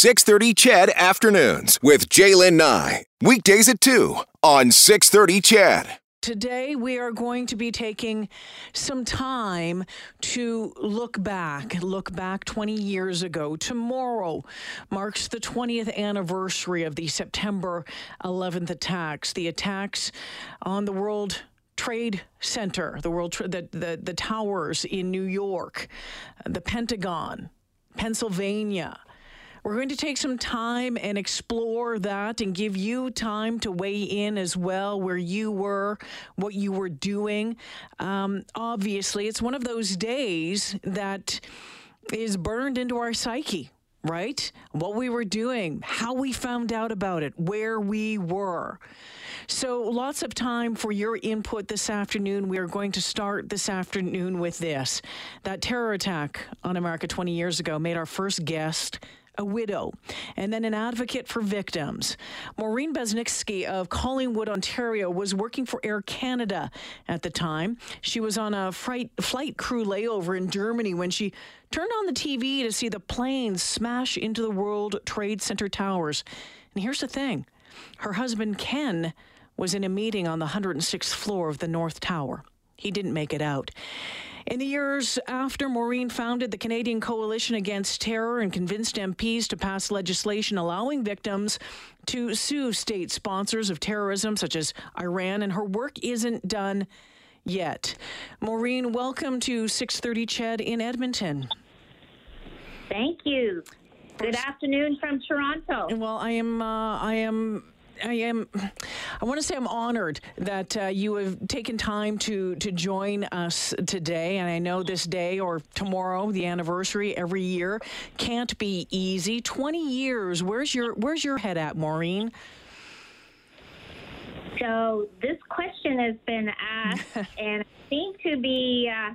630 CHED Afternoons with Jaylen Nye. Weekdays at 2 on 630 CHED. Today, we are going to be taking some time to look back, look back 20 years ago. Tomorrow marks the 20th anniversary of the September 11th attacks, the attacks on the World Trade Center, the World Tra- the, the, the towers in New York, the Pentagon, Pennsylvania. We're going to take some time and explore that and give you time to weigh in as well where you were, what you were doing. Um, obviously, it's one of those days that is burned into our psyche, right? What we were doing, how we found out about it, where we were. So, lots of time for your input this afternoon. We are going to start this afternoon with this. That terror attack on America 20 years ago made our first guest a widow, and then an advocate for victims. Maureen Basnicki of Collingwood, Ontario, was working for Air Canada at the time. She was on a flight, flight crew layover in Germany when she turned on the TV to see the planes smash into the World Trade Center towers. And here's the thing her husband, Ken, was in a meeting on the 106th floor of the North Tower. He didn't make it out. In the years after, Maureen founded the Canadian Coalition Against Terror and convinced MPs to pass legislation allowing victims to sue state sponsors of terrorism, such as Iran, and her work isn't done yet. Maureen, welcome to 630 CHED in Edmonton. Thank you. Good afternoon from Toronto. Well, I am. Uh, I am. I am. I want to say I'm honored that uh, you have taken time to to join us today. And I know this day or tomorrow, the anniversary every year, can't be easy. Twenty years. Where's your Where's your head at, Maureen? So this question has been asked, and I seem to be uh,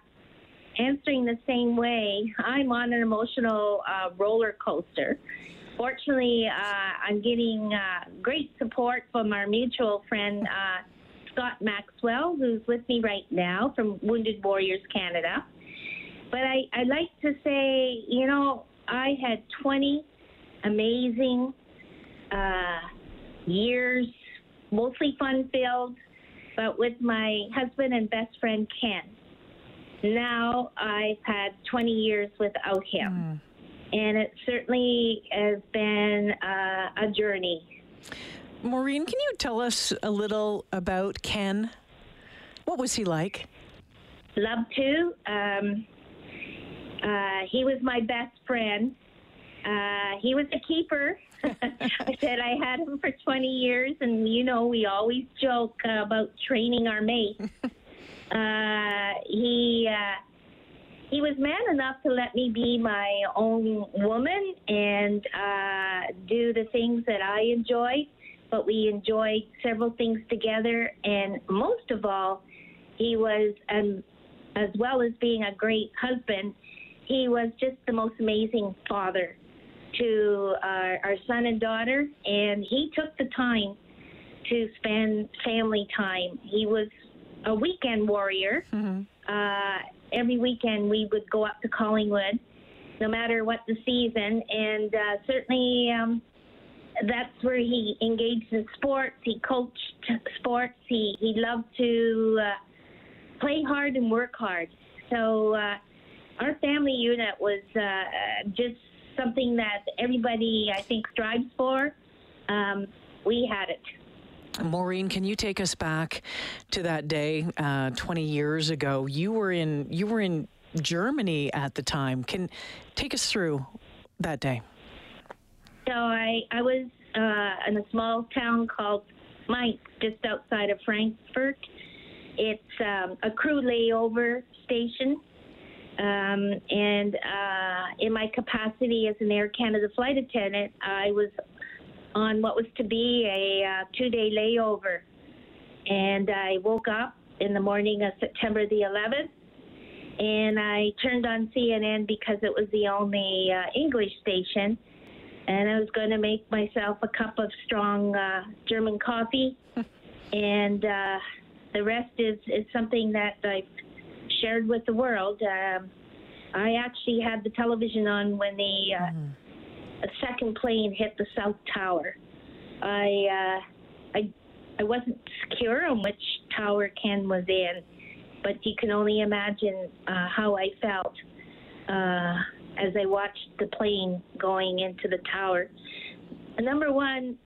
answering the same way. I'm on an emotional uh, roller coaster. Fortunately, uh, I'm getting uh, great support from our mutual friend uh, Scott Maxwell, who's with me right now from Wounded Warriors Canada. But I, I like to say, you know, I had 20 amazing uh, years, mostly fun filled, but with my husband and best friend Ken. Now I've had 20 years without him. And it certainly has been uh, a journey. Maureen, can you tell us a little about Ken? What was he like? Love to. Um, uh, he was my best friend. Uh, he was a keeper. I said I had him for 20 years, and you know, we always joke uh, about training our mates. uh, he uh, he was man enough to let me be my own woman and uh, do the things that I enjoyed. But we enjoyed several things together, and most of all, he was, um, as well as being a great husband, he was just the most amazing father to our, our son and daughter, and he took the time to spend family time. He was a weekend warrior. Uh, every weekend we would go up to Collingwood, no matter what the season, and uh, certainly um, that's where he engaged in sports. He coached sports. He he loved to uh, play hard and work hard. So uh, our family unit was uh, just something that everybody I think strives for. Um, we had it. Maureen, can you take us back to that day uh, 20 years ago? You were in you were in Germany at the time. Can take us through that day? So I, I was uh, in a small town called Mainz, just outside of Frankfurt. It's um, a crew layover station. Um, and uh, in my capacity as an Air Canada flight attendant, I was on what was to be a uh, two day layover. And I woke up in the morning of September the 11th and I turned on CNN because it was the only uh, English station. And I was going to make myself a cup of strong uh, German coffee. and uh, the rest is, is something that I've shared with the world. Um, I actually had the television on when the uh, a second plane hit the South Tower. I uh, I I wasn't secure on which tower Ken was in, but you can only imagine uh, how I felt uh, as I watched the plane going into the tower. Number one,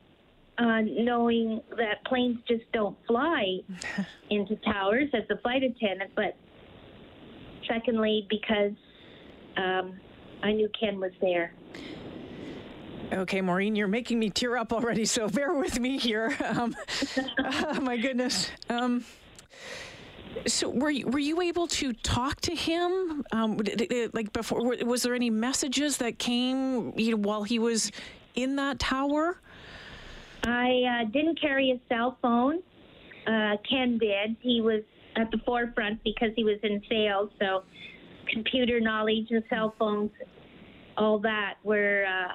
uh, knowing that planes just don't fly into towers as a flight attendant, but secondly, because um, I knew Ken was there. Okay, Maureen, you're making me tear up already, so bear with me here. Um, oh, my goodness. Um, so, were you, were you able to talk to him? Um, like before, was there any messages that came you know, while he was in that tower? I uh, didn't carry a cell phone. Uh, Ken did. He was at the forefront because he was in sales, so computer knowledge and cell phones, all that, were uh,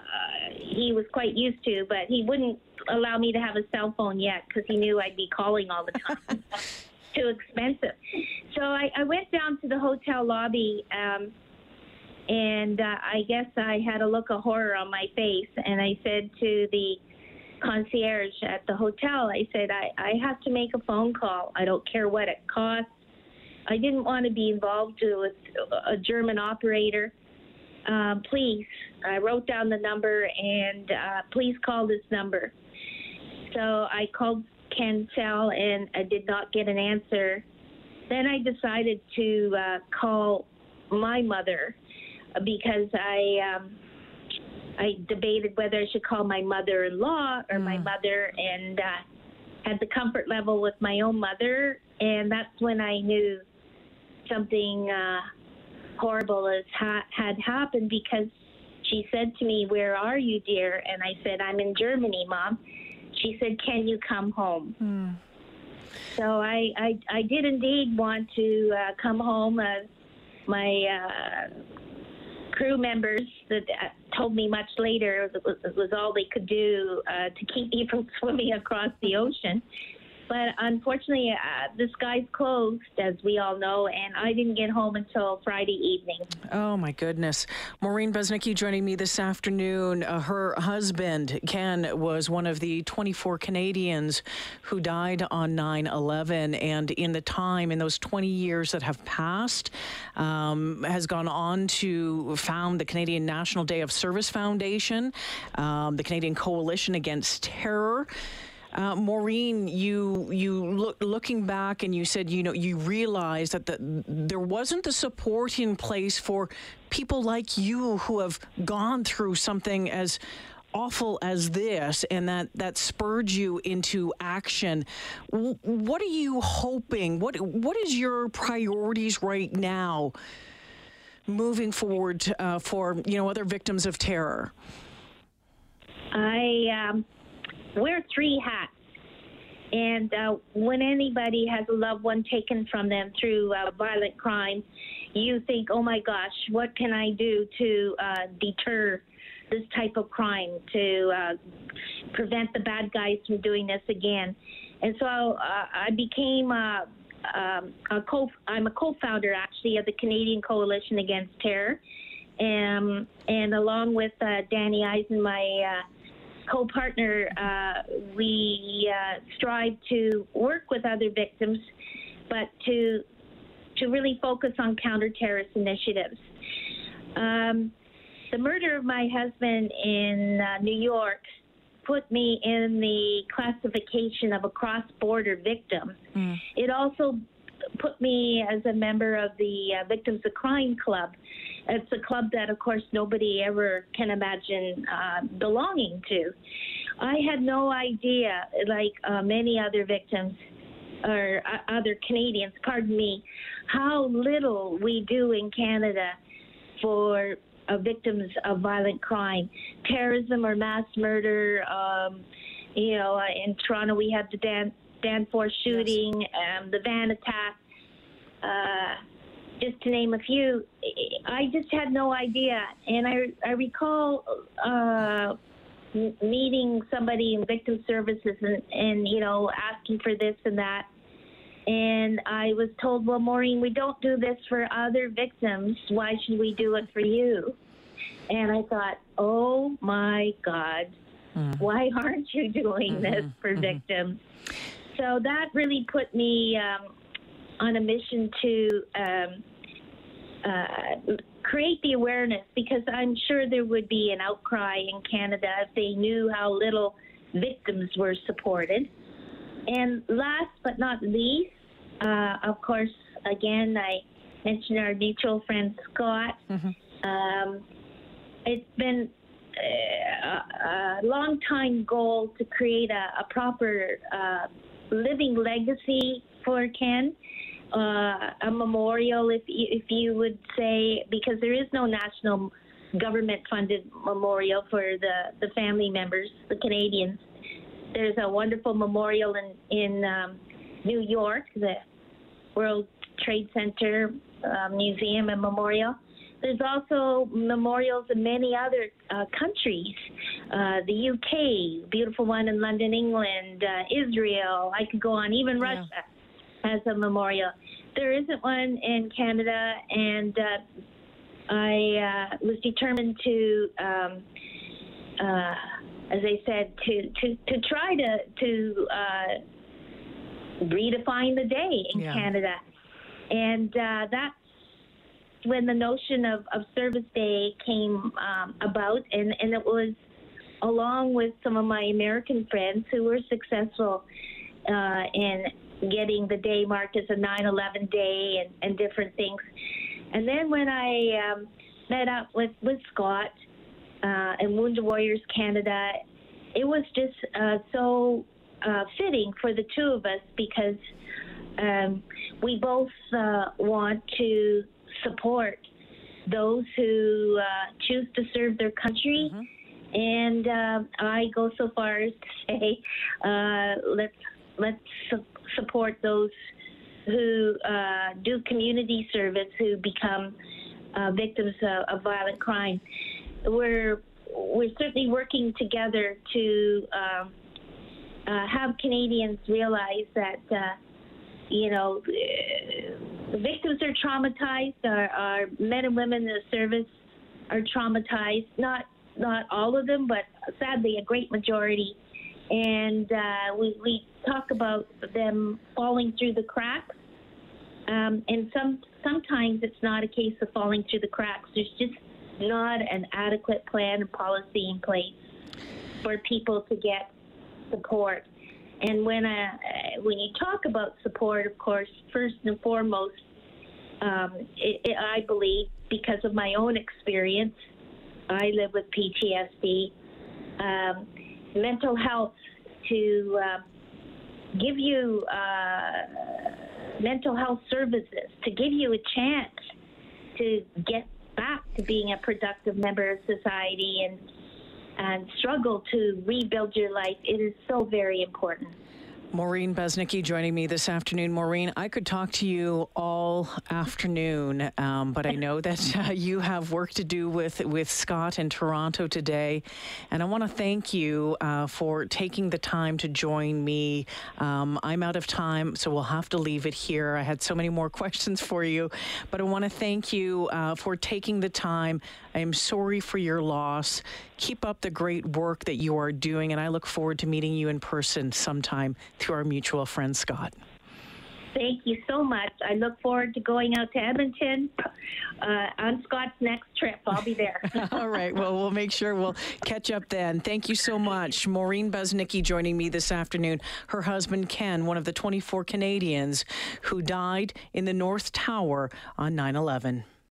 he was quite used to. But he wouldn't allow me to have a cell phone yet because he knew I'd be calling all the time. Too expensive. So I, I went down to the hotel lobby. Um, and uh, I guess I had a look of horror on my face, and I said to the concierge at the hotel, I said, I, I have to make a phone call. I don't care what it costs. I didn't want to be involved with a German operator. Um, please, I wrote down the number and uh, please call this number. So I called Ken Cell and I did not get an answer. Then I decided to uh, call my mother because I um, I debated whether I should call my mother-in-law or mm. my mother, and uh, had the comfort level with my own mother, and that's when I knew something uh, horrible as ha- had happened because she said to me, "Where are you, dear?" And I said, "I'm in Germany, mom." She said, "Can you come home?" Mm. So I, I, I did indeed want to uh, come home. As my uh, crew members that uh, told me much later it was, it was all they could do uh, to keep me from swimming across the ocean. But unfortunately, uh, the sky's closed, as we all know, and I didn't get home until Friday evening. Oh, my goodness. Maureen Basnicki joining me this afternoon. Uh, her husband, Ken, was one of the 24 Canadians who died on 9 11. And in the time, in those 20 years that have passed, um, has gone on to found the Canadian National Day of Service Foundation, um, the Canadian Coalition Against Terror. Uh, Maureen, you you look, looking back and you said you know you realized that the, there wasn't the support in place for people like you who have gone through something as awful as this and that that spurred you into action. What are you hoping? What what is your priorities right now moving forward uh, for you know other victims of terror? I um, wear three hats. And uh, when anybody has a loved one taken from them through uh, violent crime, you think, oh my gosh, what can I do to uh, deter this type of crime, to uh, prevent the bad guys from doing this again? And so uh, I became uh, um, a co. I'm a co-founder actually of the Canadian Coalition Against Terror, um, and along with Danny Eisen, my co-partner, uh, we uh, strive to work with other victims, but to to really focus on counter-terrorist initiatives. Um, the murder of my husband in uh, New York put me in the classification of a cross-border victim. Mm. It also put me as a member of the uh, Victims of Crime Club. It's a club that, of course, nobody ever can imagine uh, belonging to. I had no idea, like uh, many other victims or uh, other Canadians, pardon me, how little we do in Canada for uh, victims of violent crime, terrorism or mass murder. Um, you know, uh, in Toronto we had the Dan Danforth shooting, yes. um, the van attack. Just to name a few, I just had no idea. And I, I recall uh, meeting somebody in victim services and, and, you know, asking for this and that. And I was told, well, Maureen, we don't do this for other victims. Why should we do it for you? And I thought, oh my God, mm. why aren't you doing mm-hmm. this for mm-hmm. victims? So that really put me um, on a mission to um, uh, create the awareness because I'm sure there would be an outcry in Canada if they knew how little victims were supported. And last but not least, uh, of course, again, I mentioned our mutual friend Scott. Mm-hmm. Um, it's been uh, a, a long time goal to create a, a proper uh, living legacy for Ken. Uh, a memorial, if you, if you would say, because there is no national government funded memorial for the, the family members, the Canadians. There's a wonderful memorial in, in um, New York, the World Trade Center uh, Museum and Memorial. There's also memorials in many other uh, countries. Uh, the UK, beautiful one in London, England, uh, Israel. I could go on. Even Russia has a memorial. There isn't one in Canada, and uh, I uh, was determined to, um, uh, as I said, to to to try to to redefine the day in yeah. Canada, and that's when the notion of, of Service Day came um, about, and, and it was along with some of my American friends who were successful uh, in getting the day marked as a 9 11 day and, and different things. And then when I um, met up with, with Scott uh, and Wounded Warriors Canada, it was just uh, so uh, fitting for the two of us because um, we both uh, want to support those who uh, choose to serve their country. Mm-hmm. And uh, I go so far as to say, uh, let's let's support those who uh, do community service who become uh, victims of, of, violent crime. We're we're certainly working together to um, uh, have Canadians realize that you know victims are traumatized. Our, our men and women in the service are traumatized. Not not all of them, but sadly a great majority. And uh, we, we talk about them falling through the cracks. Um, and some sometimes it's not a case of falling through the cracks. There's just not an adequate plan and policy in place for people to get support. And when uh, when you talk about support, of course, first and foremost, um, it, it, I believe because of my own experience, I live with PTSD. Um, mental health to uh, give you uh, mental health services, to give you a chance to get back to being a productive member of society and and struggle to rebuild your life, it is so very important. Maureen Basnicki joining me this afternoon. Maureen, I could talk to you all afternoon, um, but I know that uh, you have work to do with, with Scott in Toronto today. And I want to thank you uh, for taking the time to join me. Um, I'm out of time, so we'll have to leave it here. I had so many more questions for you, but I want to thank you uh, for taking the time. I am sorry for your loss. Keep up the great work that you are doing, and I look forward to meeting you in person sometime through our mutual friend, Scott. Thank you so much. I look forward to going out to Edmonton uh, on Scott's next trip. I'll be there. All right. Well, we'll make sure we'll catch up then. Thank you so much. Maureen Basnicki joining me this afternoon. Her husband, Ken, one of the 24 Canadians who died in the North Tower on 9 11.